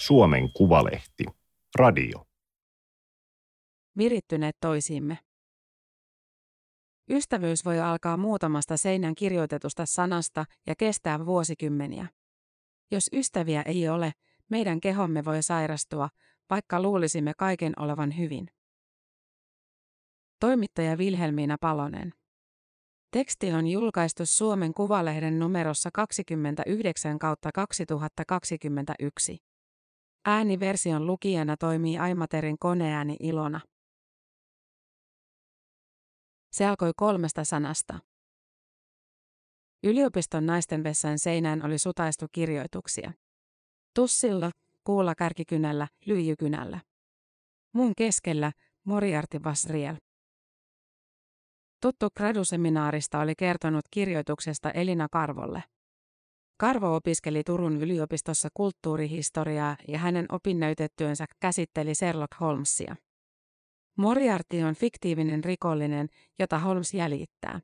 Suomen Kuvalehti. Radio. Virittyneet toisiimme. Ystävyys voi alkaa muutamasta seinän kirjoitetusta sanasta ja kestää vuosikymmeniä. Jos ystäviä ei ole, meidän kehomme voi sairastua, vaikka luulisimme kaiken olevan hyvin. Toimittaja Vilhelmiina Palonen. Teksti on julkaistu Suomen Kuvalehden numerossa 29 kautta 2021. Ääniversion lukijana toimii Aimaterin koneääni Ilona. Se alkoi kolmesta sanasta. Yliopiston naisten vessan seinään oli sutaistu kirjoituksia. Tussilla, kuulla kärkikynällä, lyijykynällä. Mun keskellä, Moriarty Vasriel. Tuttu graduseminaarista oli kertonut kirjoituksesta Elina Karvolle. Karvo opiskeli Turun yliopistossa kulttuurihistoriaa ja hänen opinnäytetyönsä käsitteli Sherlock Holmesia. Moriarty on fiktiivinen rikollinen, jota Holmes jäljittää.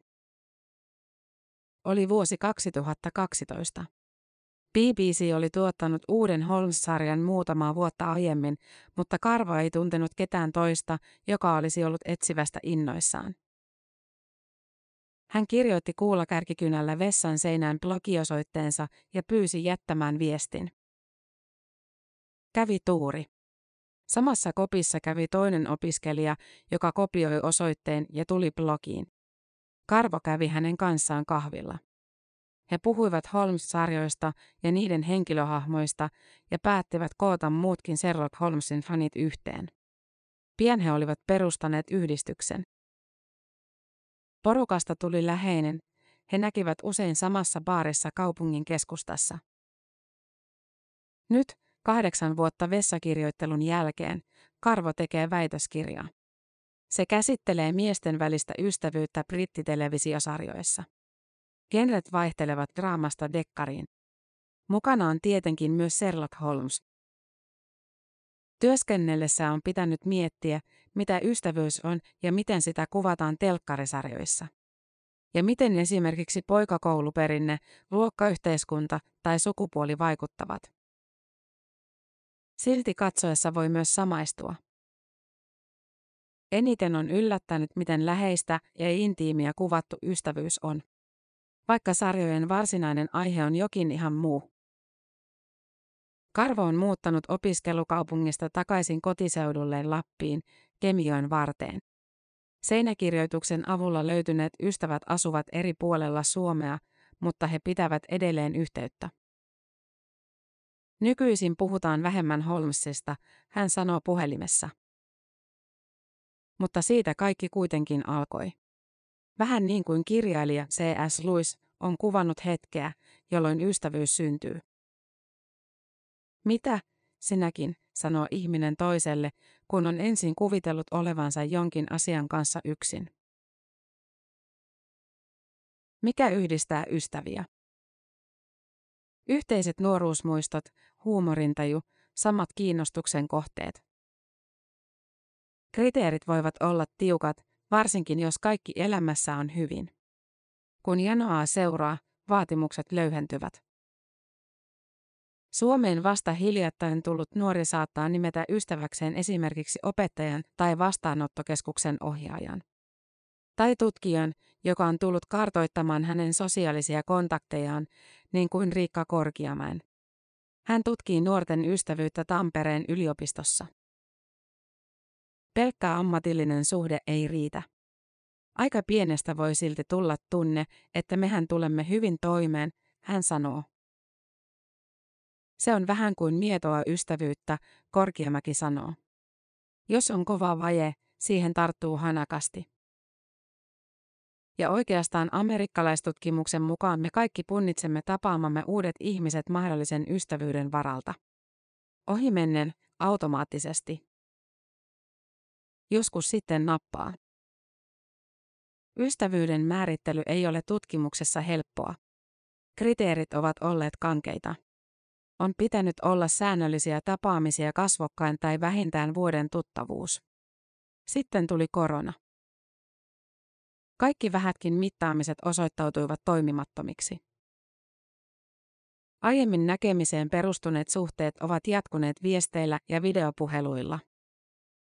Oli vuosi 2012. BBC oli tuottanut uuden Holmes-sarjan muutamaa vuotta aiemmin, mutta Karvo ei tuntenut ketään toista, joka olisi ollut etsivästä innoissaan. Hän kirjoitti kuulakärkikynällä vessan seinään blogiosoitteensa ja pyysi jättämään viestin. Kävi tuuri. Samassa kopissa kävi toinen opiskelija, joka kopioi osoitteen ja tuli blogiin. Karvo kävi hänen kanssaan kahvilla. He puhuivat Holmes-sarjoista ja niiden henkilöhahmoista ja päättivät koota muutkin Sherlock Holmesin fanit yhteen. Pian he olivat perustaneet yhdistyksen. Porukasta tuli läheinen, he näkivät usein samassa baarissa kaupungin keskustassa. Nyt, kahdeksan vuotta vessakirjoittelun jälkeen, Karvo tekee väitöskirjaa. Se käsittelee miesten välistä ystävyyttä brittitelevisiosarjoissa. Genret vaihtelevat draamasta dekkariin. Mukana on tietenkin myös Sherlock Holmes. Työskennellessä on pitänyt miettiä, mitä ystävyys on ja miten sitä kuvataan telkkarisarjoissa. Ja miten esimerkiksi poikakouluperinne, luokkayhteiskunta tai sukupuoli vaikuttavat. Silti katsoessa voi myös samaistua. Eniten on yllättänyt, miten läheistä ja intiimiä kuvattu ystävyys on. Vaikka sarjojen varsinainen aihe on jokin ihan muu. Karvo on muuttanut opiskelukaupungista takaisin kotiseudulleen Lappiin, Kemijoen varteen. Seinäkirjoituksen avulla löytyneet ystävät asuvat eri puolella Suomea, mutta he pitävät edelleen yhteyttä. Nykyisin puhutaan vähemmän Holmesista, hän sanoo puhelimessa. Mutta siitä kaikki kuitenkin alkoi. Vähän niin kuin kirjailija C.S. Lewis on kuvannut hetkeä, jolloin ystävyys syntyy. Mitä, sinäkin, sanoo ihminen toiselle, kun on ensin kuvitellut olevansa jonkin asian kanssa yksin. Mikä yhdistää ystäviä? Yhteiset nuoruusmuistot, huumorintaju, samat kiinnostuksen kohteet. Kriteerit voivat olla tiukat, varsinkin jos kaikki elämässä on hyvin. Kun janoaa seuraa, vaatimukset löyhentyvät. Suomeen vasta hiljattain tullut nuori saattaa nimetä ystäväkseen esimerkiksi opettajan tai vastaanottokeskuksen ohjaajan. Tai tutkijan, joka on tullut kartoittamaan hänen sosiaalisia kontaktejaan, niin kuin Riikka Korkiamäen. Hän tutkii nuorten ystävyyttä Tampereen yliopistossa. Pelkkä ammatillinen suhde ei riitä. Aika pienestä voi silti tulla tunne, että mehän tulemme hyvin toimeen, hän sanoo. Se on vähän kuin mietoa ystävyyttä, Korkiamäki sanoo. Jos on kova vaje, siihen tarttuu hanakasti. Ja oikeastaan amerikkalaistutkimuksen mukaan me kaikki punnitsemme tapaamamme uudet ihmiset mahdollisen ystävyyden varalta. Ohimennen, automaattisesti. Joskus sitten nappaa. Ystävyyden määrittely ei ole tutkimuksessa helppoa. Kriteerit ovat olleet kankeita. On pitänyt olla säännöllisiä tapaamisia kasvokkain tai vähintään vuoden tuttavuus. Sitten tuli korona. Kaikki vähätkin mittaamiset osoittautuivat toimimattomiksi. Aiemmin näkemiseen perustuneet suhteet ovat jatkuneet viesteillä ja videopuheluilla.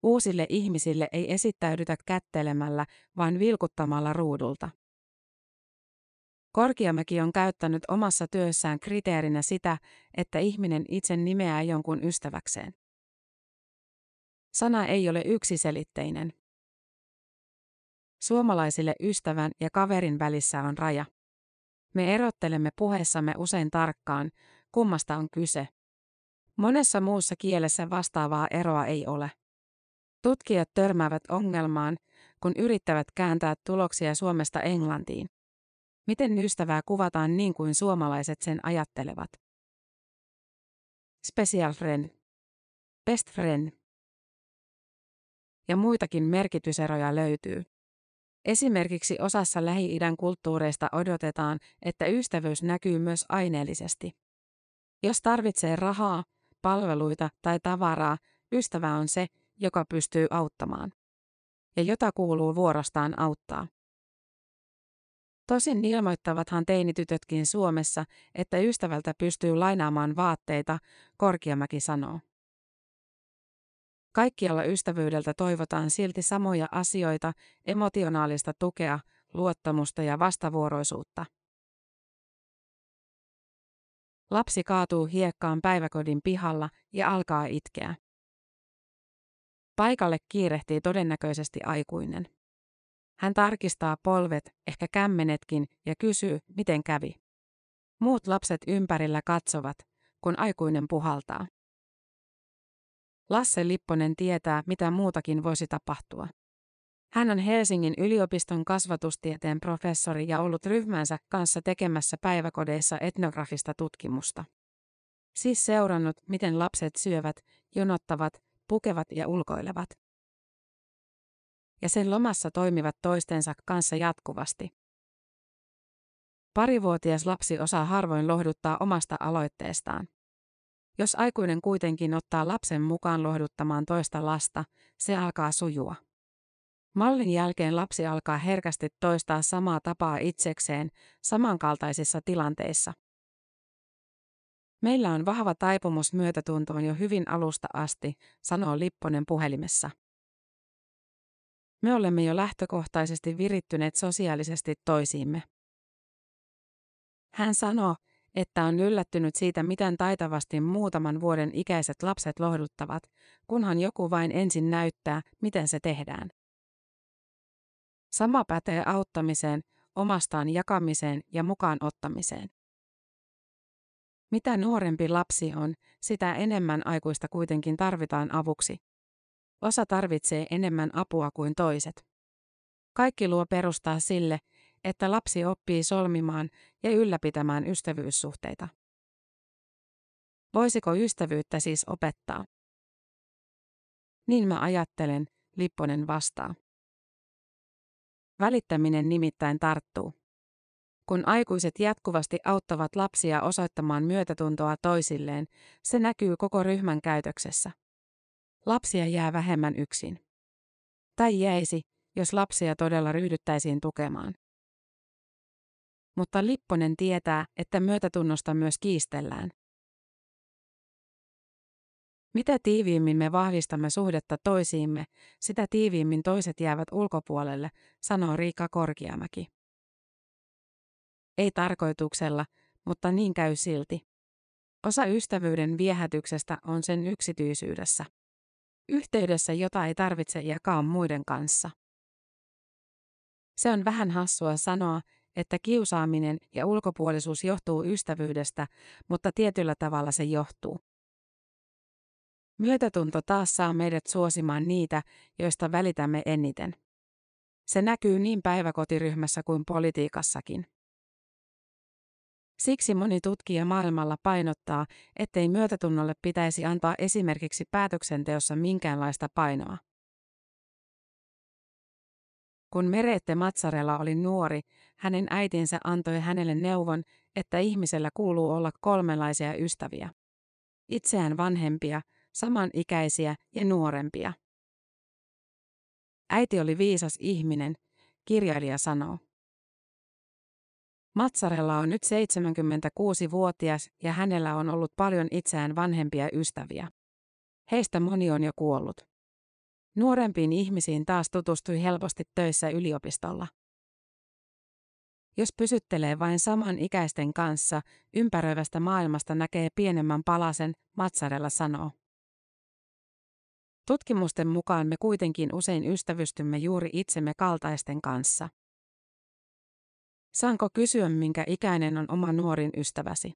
Uusille ihmisille ei esittäydytä kättelemällä, vaan vilkuttamalla ruudulta. Korkiamäki on käyttänyt omassa työssään kriteerinä sitä, että ihminen itse nimeää jonkun ystäväkseen. Sana ei ole yksiselitteinen. Suomalaisille ystävän ja kaverin välissä on raja. Me erottelemme puheessamme usein tarkkaan, kummasta on kyse. Monessa muussa kielessä vastaavaa eroa ei ole. Tutkijat törmäävät ongelmaan, kun yrittävät kääntää tuloksia Suomesta Englantiin. Miten ystävää kuvataan niin kuin suomalaiset sen ajattelevat? Special friend. Best friend. Ja muitakin merkityseroja löytyy. Esimerkiksi osassa Lähi-idän kulttuureista odotetaan, että ystävyys näkyy myös aineellisesti. Jos tarvitsee rahaa, palveluita tai tavaraa, ystävä on se, joka pystyy auttamaan. Ja jota kuuluu vuorostaan auttaa. Tosin ilmoittavathan teinitytötkin Suomessa, että ystävältä pystyy lainaamaan vaatteita, Korkiamäki sanoo. Kaikkialla ystävyydeltä toivotaan silti samoja asioita, emotionaalista tukea, luottamusta ja vastavuoroisuutta. Lapsi kaatuu hiekkaan päiväkodin pihalla ja alkaa itkeä. Paikalle kiirehtii todennäköisesti aikuinen. Hän tarkistaa polvet, ehkä kämmenetkin, ja kysyy, miten kävi. Muut lapset ympärillä katsovat, kun aikuinen puhaltaa. Lasse Lipponen tietää, mitä muutakin voisi tapahtua. Hän on Helsingin yliopiston kasvatustieteen professori ja ollut ryhmänsä kanssa tekemässä päiväkodeissa etnografista tutkimusta. Siis seurannut, miten lapset syövät, jonottavat, pukevat ja ulkoilevat. Ja sen lomassa toimivat toistensa kanssa jatkuvasti. Parivuotias lapsi osaa harvoin lohduttaa omasta aloitteestaan. Jos aikuinen kuitenkin ottaa lapsen mukaan lohduttamaan toista lasta, se alkaa sujua. Mallin jälkeen lapsi alkaa herkästi toistaa samaa tapaa itsekseen samankaltaisissa tilanteissa. Meillä on vahva taipumus myötätuntoon jo hyvin alusta asti, sanoo Lipponen puhelimessa. Me olemme jo lähtökohtaisesti virittyneet sosiaalisesti toisiimme. Hän sanoo, että on yllättynyt siitä, miten taitavasti muutaman vuoden ikäiset lapset lohduttavat, kunhan joku vain ensin näyttää, miten se tehdään. Sama pätee auttamiseen, omastaan jakamiseen ja mukaan ottamiseen. Mitä nuorempi lapsi on, sitä enemmän aikuista kuitenkin tarvitaan avuksi. Osa tarvitsee enemmän apua kuin toiset. Kaikki luo perustaa sille, että lapsi oppii solmimaan ja ylläpitämään ystävyyssuhteita. Voisiko ystävyyttä siis opettaa? Niin mä ajattelen, Lipponen vastaa. Välittäminen nimittäin tarttuu. Kun aikuiset jatkuvasti auttavat lapsia osoittamaan myötätuntoa toisilleen, se näkyy koko ryhmän käytöksessä. Lapsia jää vähemmän yksin. Tai jäisi, jos lapsia todella ryhdyttäisiin tukemaan mutta Lipponen tietää, että myötätunnosta myös kiistellään. Mitä tiiviimmin me vahvistamme suhdetta toisiimme, sitä tiiviimmin toiset jäävät ulkopuolelle, sanoo Riikka Korkiamäki. Ei tarkoituksella, mutta niin käy silti. Osa ystävyyden viehätyksestä on sen yksityisyydessä. Yhteydessä, jota ei tarvitse jakaa muiden kanssa. Se on vähän hassua sanoa, että kiusaaminen ja ulkopuolisuus johtuu ystävyydestä, mutta tietyllä tavalla se johtuu. Myötätunto taas saa meidät suosimaan niitä, joista välitämme eniten. Se näkyy niin päiväkotiryhmässä kuin politiikassakin. Siksi moni tutkija maailmalla painottaa, ettei myötätunnolle pitäisi antaa esimerkiksi päätöksenteossa minkäänlaista painoa. Kun Merette Matsarella oli nuori, hänen äitinsä antoi hänelle neuvon, että ihmisellä kuuluu olla kolmenlaisia ystäviä. Itseään vanhempia, samanikäisiä ja nuorempia. Äiti oli viisas ihminen, kirjailija sanoo. Matsarella on nyt 76-vuotias ja hänellä on ollut paljon itseään vanhempia ystäviä. Heistä moni on jo kuollut. Nuorempiin ihmisiin taas tutustui helposti töissä yliopistolla. Jos pysyttelee vain saman ikäisten kanssa, ympäröivästä maailmasta näkee pienemmän palasen, Matsarella sanoo. Tutkimusten mukaan me kuitenkin usein ystävystymme juuri itsemme kaltaisten kanssa. Saanko kysyä, minkä ikäinen on oma nuorin ystäväsi?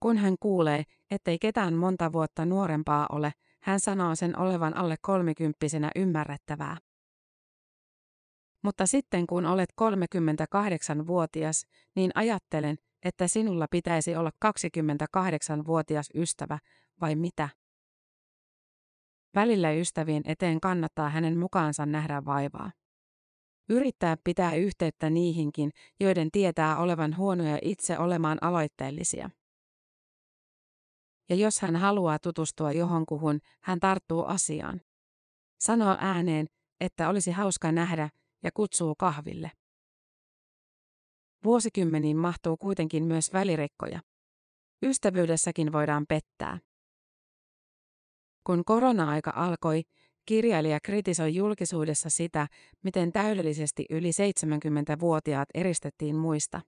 Kun hän kuulee, ettei ketään monta vuotta nuorempaa ole, hän sanoo sen olevan alle kolmikymppisenä ymmärrettävää. Mutta sitten kun olet 38-vuotias, niin ajattelen, että sinulla pitäisi olla 28-vuotias ystävä, vai mitä? Välillä ystävien eteen kannattaa hänen mukaansa nähdä vaivaa. Yrittää pitää yhteyttä niihinkin, joiden tietää olevan huonoja itse olemaan aloitteellisia. Ja jos hän haluaa tutustua johonkuhun, hän tarttuu asiaan. Sanoo ääneen, että olisi hauska nähdä, ja kutsuu kahville. Vuosikymmeniin mahtuu kuitenkin myös välirikkoja. Ystävyydessäkin voidaan pettää. Kun korona-aika alkoi, kirjailija kritisoi julkisuudessa sitä, miten täydellisesti yli 70-vuotiaat eristettiin muista.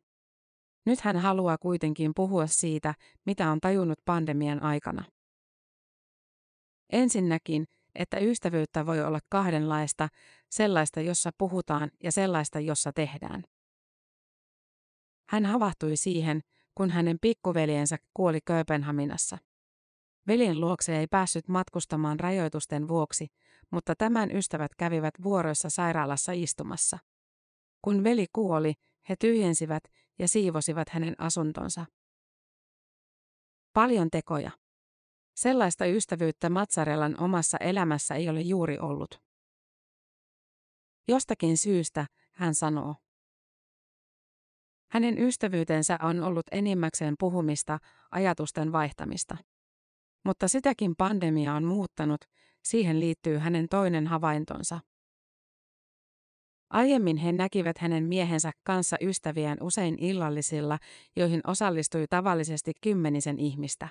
Nyt hän haluaa kuitenkin puhua siitä, mitä on tajunnut pandemian aikana. Ensinnäkin, että ystävyyttä voi olla kahdenlaista, sellaista, jossa puhutaan ja sellaista, jossa tehdään. Hän havahtui siihen, kun hänen pikkuveljensä kuoli Kööpenhaminassa. Veljen luokse ei päässyt matkustamaan rajoitusten vuoksi, mutta tämän ystävät kävivät vuoroissa sairaalassa istumassa. Kun veli kuoli, he tyhjensivät ja siivosivat hänen asuntonsa. Paljon tekoja. Sellaista ystävyyttä Matsarellan omassa elämässä ei ole juuri ollut. Jostakin syystä, hän sanoo. Hänen ystävyytensä on ollut enimmäkseen puhumista, ajatusten vaihtamista. Mutta sitäkin pandemia on muuttanut, siihen liittyy hänen toinen havaintonsa. Aiemmin he näkivät hänen miehensä kanssa ystäviään usein illallisilla, joihin osallistui tavallisesti kymmenisen ihmistä.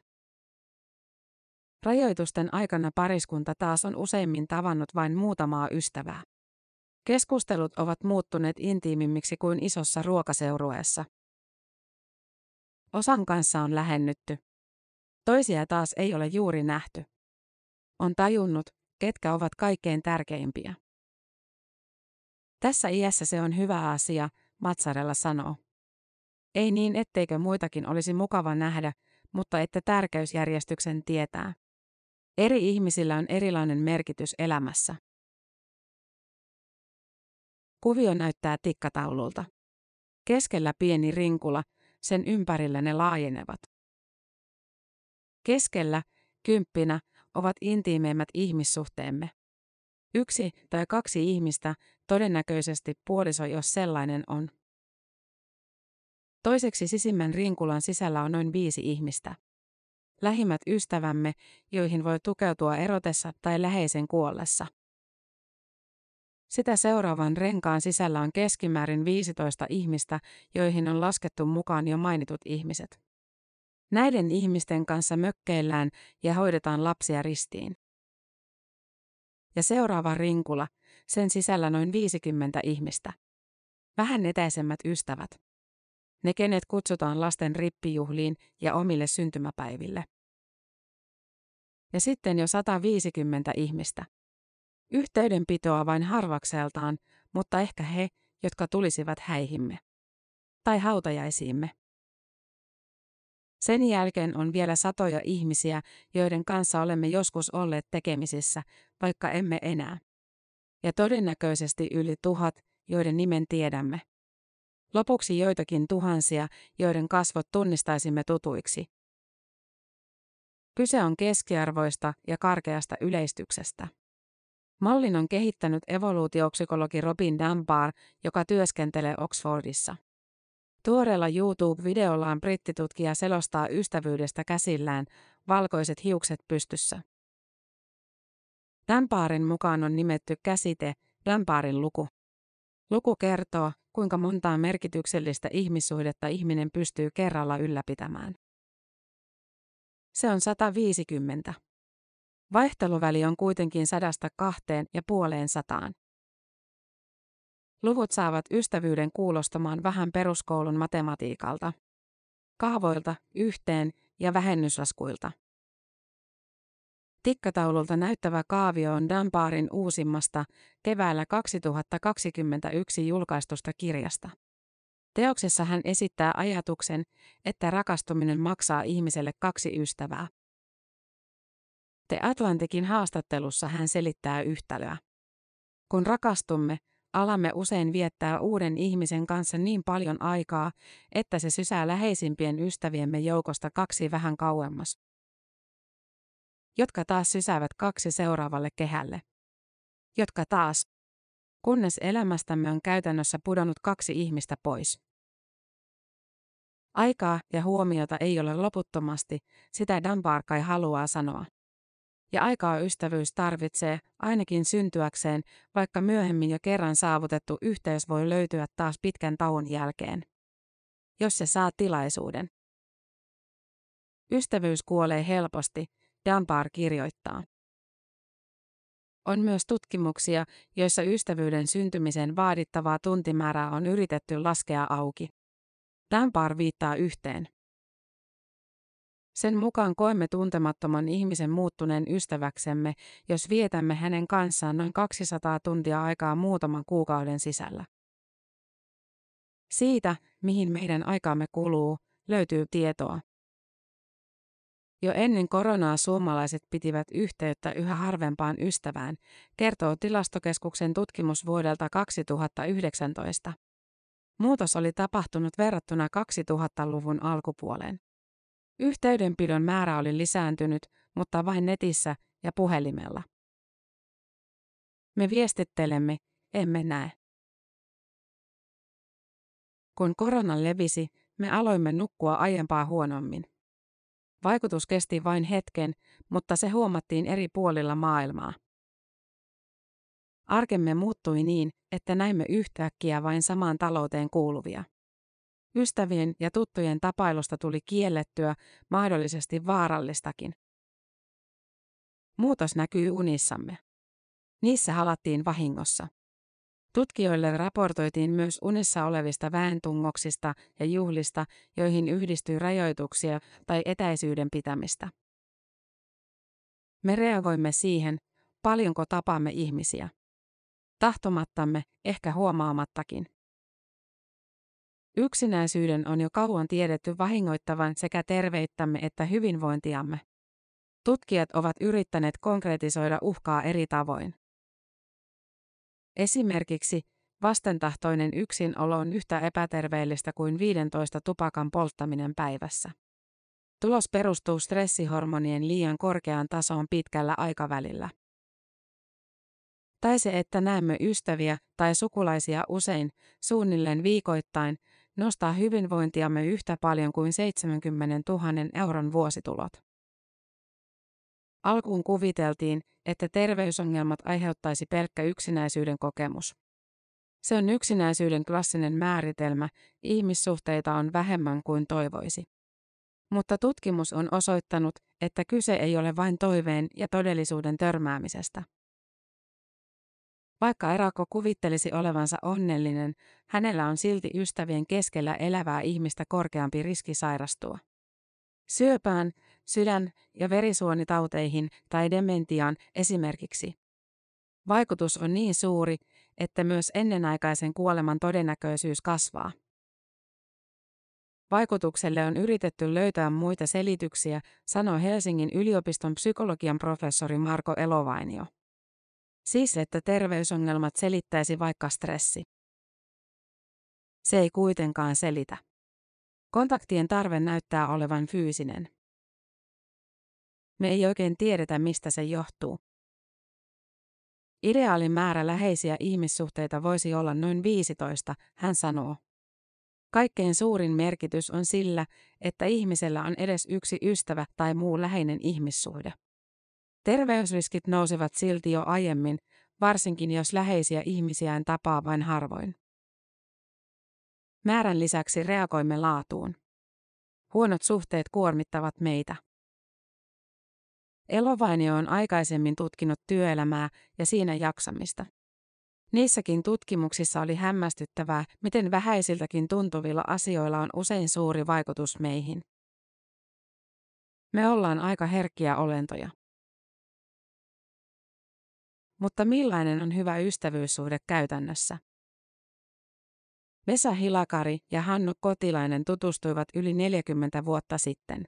Rajoitusten aikana pariskunta taas on useimmin tavannut vain muutamaa ystävää. Keskustelut ovat muuttuneet intiimimmiksi kuin isossa ruokaseurueessa. Osan kanssa on lähennytty. Toisia taas ei ole juuri nähty. On tajunnut, ketkä ovat kaikkein tärkeimpiä. Tässä iässä se on hyvä asia, Matsarella sanoo. Ei niin, etteikö muitakin olisi mukava nähdä, mutta että tärkeysjärjestyksen tietää. Eri ihmisillä on erilainen merkitys elämässä. Kuvio näyttää tikkataululta. Keskellä pieni rinkula, sen ympärillä ne laajenevat. Keskellä, kymppinä, ovat intiimeimmät ihmissuhteemme. Yksi tai kaksi ihmistä, todennäköisesti puoliso jos sellainen on. Toiseksi sisimmän rinkulan sisällä on noin viisi ihmistä lähimmät ystävämme, joihin voi tukeutua erotessa tai läheisen kuollessa. Sitä seuraavan renkaan sisällä on keskimäärin 15 ihmistä, joihin on laskettu mukaan jo mainitut ihmiset. Näiden ihmisten kanssa mökkeillään ja hoidetaan lapsia ristiin. Ja seuraava rinkula, sen sisällä noin 50 ihmistä. Vähän etäisemmät ystävät. Ne kenet kutsutaan lasten rippijuhliin ja omille syntymäpäiville. Ja sitten jo 150 ihmistä. Yhteydenpitoa vain harvakseltaan, mutta ehkä he, jotka tulisivat häihimme. Tai hautajaisiimme. Sen jälkeen on vielä satoja ihmisiä, joiden kanssa olemme joskus olleet tekemisissä, vaikka emme enää. Ja todennäköisesti yli tuhat, joiden nimen tiedämme. Lopuksi joitakin tuhansia, joiden kasvot tunnistaisimme tutuiksi. Kyse on keskiarvoista ja karkeasta yleistyksestä. Mallin on kehittänyt evoluutiopsykologi Robin Dunbar, joka työskentelee Oxfordissa. Tuoreella YouTube-videollaan brittitutkija selostaa ystävyydestä käsillään, valkoiset hiukset pystyssä. Dunbarin mukaan on nimetty käsite, Dunbarin luku. Luku kertoo, kuinka montaa merkityksellistä ihmissuhdetta ihminen pystyy kerralla ylläpitämään. Se on 150. Vaihteluväli on kuitenkin sadasta kahteen ja puoleen sataan. Luvut saavat ystävyyden kuulostamaan vähän peruskoulun matematiikalta. Kaavoilta, yhteen ja vähennyslaskuilta. Tikkataululta näyttävä kaavio on Dunbarin uusimmasta keväällä 2021 julkaistusta kirjasta. Teoksessa hän esittää ajatuksen, että rakastuminen maksaa ihmiselle kaksi ystävää. The Atlantikin haastattelussa hän selittää yhtälöä. Kun rakastumme, alamme usein viettää uuden ihmisen kanssa niin paljon aikaa, että se sysää läheisimpien ystäviemme joukosta kaksi vähän kauemmas jotka taas sysäävät kaksi seuraavalle kehälle. Jotka taas, kunnes elämästämme on käytännössä pudonnut kaksi ihmistä pois. Aikaa ja huomiota ei ole loputtomasti, sitä Dunbar kai haluaa sanoa. Ja aikaa ystävyys tarvitsee, ainakin syntyäkseen, vaikka myöhemmin jo kerran saavutettu yhteys voi löytyä taas pitkän tauon jälkeen. Jos se saa tilaisuuden. Ystävyys kuolee helposti, Dunbar kirjoittaa. On myös tutkimuksia, joissa ystävyyden syntymisen vaadittavaa tuntimäärää on yritetty laskea auki. Dunbar viittaa yhteen. Sen mukaan koemme tuntemattoman ihmisen muuttuneen ystäväksemme, jos vietämme hänen kanssaan noin 200 tuntia aikaa muutaman kuukauden sisällä. Siitä, mihin meidän aikaamme kuluu, löytyy tietoa. Jo ennen koronaa suomalaiset pitivät yhteyttä yhä harvempaan ystävään, kertoo tilastokeskuksen tutkimus vuodelta 2019. Muutos oli tapahtunut verrattuna 2000-luvun alkupuoleen. Yhteydenpidon määrä oli lisääntynyt, mutta vain netissä ja puhelimella. Me viestittelemme, emme näe. Kun korona levisi, me aloimme nukkua aiempaa huonommin. Vaikutus kesti vain hetken, mutta se huomattiin eri puolilla maailmaa. Arkemme muuttui niin, että näimme yhtäkkiä vain samaan talouteen kuuluvia. Ystävien ja tuttujen tapailusta tuli kiellettyä, mahdollisesti vaarallistakin. Muutos näkyy unissamme. Niissä halattiin vahingossa. Tutkijoille raportoitiin myös unissa olevista väentungoksista ja juhlista, joihin yhdistyy rajoituksia tai etäisyyden pitämistä. Me reagoimme siihen, paljonko tapaamme ihmisiä. Tahtomattamme, ehkä huomaamattakin. Yksinäisyyden on jo kauan tiedetty vahingoittavan sekä terveyttämme että hyvinvointiamme. Tutkijat ovat yrittäneet konkretisoida uhkaa eri tavoin. Esimerkiksi vastentahtoinen yksinolo on yhtä epäterveellistä kuin 15 tupakan polttaminen päivässä. Tulos perustuu stressihormonien liian korkeaan tasoon pitkällä aikavälillä. Tai se, että näemme ystäviä tai sukulaisia usein, suunnilleen viikoittain, nostaa hyvinvointiamme yhtä paljon kuin 70 000 euron vuositulot. Alkuun kuviteltiin, että terveysongelmat aiheuttaisi pelkkä yksinäisyyden kokemus. Se on yksinäisyyden klassinen määritelmä, ihmissuhteita on vähemmän kuin toivoisi. Mutta tutkimus on osoittanut, että kyse ei ole vain toiveen ja todellisuuden törmäämisestä. Vaikka Erako kuvittelisi olevansa onnellinen, hänellä on silti ystävien keskellä elävää ihmistä korkeampi riski sairastua. Syöpään, sydän- ja verisuonitauteihin tai dementiaan esimerkiksi. Vaikutus on niin suuri, että myös ennenaikaisen kuoleman todennäköisyys kasvaa. Vaikutukselle on yritetty löytää muita selityksiä, sanoi Helsingin yliopiston psykologian professori Marko Elovainio. Siis että terveysongelmat selittäisi vaikka stressi. Se ei kuitenkaan selitä. Kontaktien tarve näyttää olevan fyysinen. Me ei oikein tiedetä, mistä se johtuu. Ideaalin määrä läheisiä ihmissuhteita voisi olla noin 15, hän sanoo. Kaikkein suurin merkitys on sillä, että ihmisellä on edes yksi ystävä tai muu läheinen ihmissuhde. Terveysriskit nousevat silti jo aiemmin, varsinkin jos läheisiä ihmisiään tapaa vain harvoin. Määrän lisäksi reagoimme laatuun. Huonot suhteet kuormittavat meitä. Elovainio on aikaisemmin tutkinut työelämää ja siinä jaksamista. Niissäkin tutkimuksissa oli hämmästyttävää, miten vähäisiltäkin tuntuvilla asioilla on usein suuri vaikutus meihin. Me ollaan aika herkkiä olentoja. Mutta millainen on hyvä ystävyyssuhde käytännössä? Vesa Hilakari ja Hannu Kotilainen tutustuivat yli 40 vuotta sitten.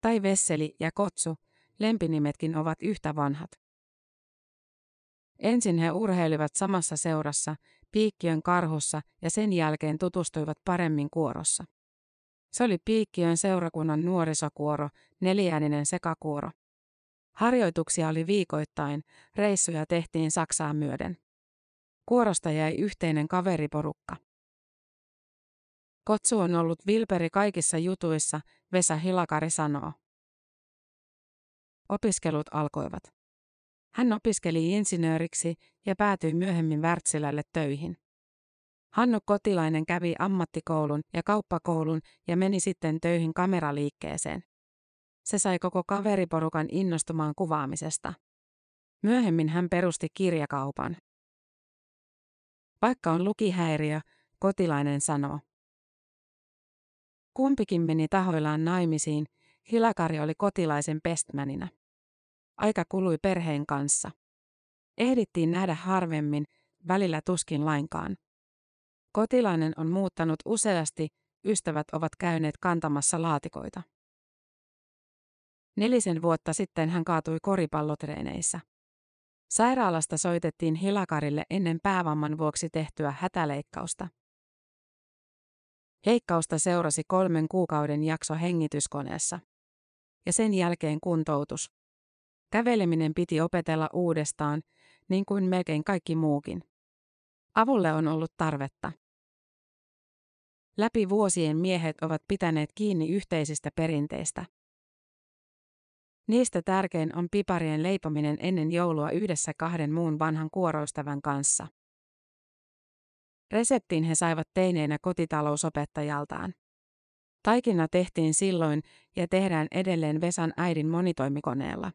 Tai Vesseli ja Kotsu, lempinimetkin ovat yhtä vanhat. Ensin he urheilivat samassa seurassa, Piikkiön karhussa ja sen jälkeen tutustuivat paremmin kuorossa. Se oli Piikkiön seurakunnan nuorisokuoro, neljääninen sekakuoro. Harjoituksia oli viikoittain, reissuja tehtiin Saksaan myöden. Kuorosta jäi yhteinen kaveriporukka. Kotsu on ollut vilperi kaikissa jutuissa, Vesa Hilakari sanoo. Opiskelut alkoivat. Hän opiskeli insinööriksi ja päätyi myöhemmin Wärtsilälle töihin. Hannu Kotilainen kävi ammattikoulun ja kauppakoulun ja meni sitten töihin kameraliikkeeseen. Se sai koko kaveriporukan innostumaan kuvaamisesta. Myöhemmin hän perusti kirjakaupan. Vaikka on lukihäiriö, Kotilainen sanoo. Kumpikin meni tahoillaan naimisiin, Hilakari oli kotilaisen pestmänina. Aika kului perheen kanssa. Ehdittiin nähdä harvemmin, välillä tuskin lainkaan. Kotilainen on muuttanut useasti, ystävät ovat käyneet kantamassa laatikoita. Nelisen vuotta sitten hän kaatui koripallotreeneissä. Sairaalasta soitettiin Hilakarille ennen päävamman vuoksi tehtyä hätäleikkausta. Heikkausta seurasi kolmen kuukauden jakso hengityskoneessa. Ja sen jälkeen kuntoutus. Käveleminen piti opetella uudestaan, niin kuin melkein kaikki muukin. Avulle on ollut tarvetta. Läpi vuosien miehet ovat pitäneet kiinni yhteisistä perinteistä. Niistä tärkein on piparien leipominen ennen joulua yhdessä kahden muun vanhan kuoroistavan kanssa. Reseptin he saivat teineenä kotitalousopettajaltaan. Taikina tehtiin silloin ja tehdään edelleen Vesan äidin monitoimikoneella.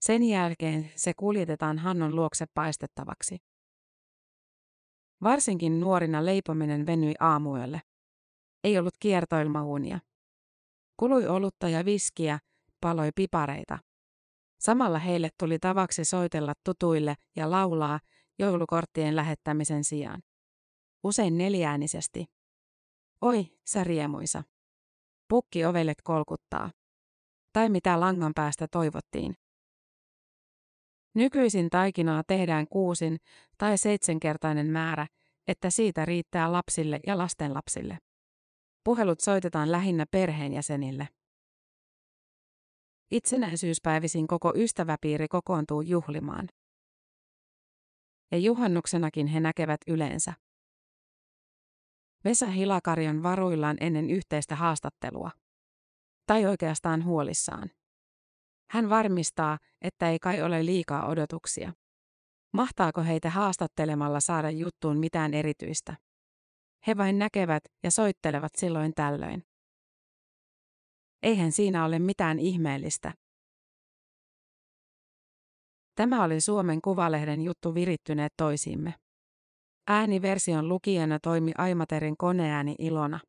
Sen jälkeen se kuljetetaan Hannon luokse paistettavaksi. Varsinkin nuorina leipominen venyi aamuyölle. Ei ollut kiertoilmauunia. Kului olutta ja viskiä, paloi pipareita. Samalla heille tuli tavaksi soitella tutuille ja laulaa joulukorttien lähettämisen sijaan. Usein neljäänisesti. Oi, sä riemuisa. Pukki ovelet kolkuttaa. Tai mitä langan päästä toivottiin. Nykyisin taikinaa tehdään kuusin tai seitsemänkertainen määrä, että siitä riittää lapsille ja lastenlapsille. Puhelut soitetaan lähinnä perheenjäsenille. Itsenäisyyspäivisin koko ystäväpiiri kokoontuu juhlimaan. Ja juhannuksenakin he näkevät yleensä. Vesa Hilakari on varuillaan ennen yhteistä haastattelua. Tai oikeastaan huolissaan. Hän varmistaa, että ei kai ole liikaa odotuksia. Mahtaako heitä haastattelemalla saada juttuun mitään erityistä? He vain näkevät ja soittelevat silloin tällöin. Eihän siinä ole mitään ihmeellistä. Tämä oli Suomen Kuvalehden juttu virittyneet toisiimme. Ääniversion lukijana toimi Aimaterin koneääni Ilona.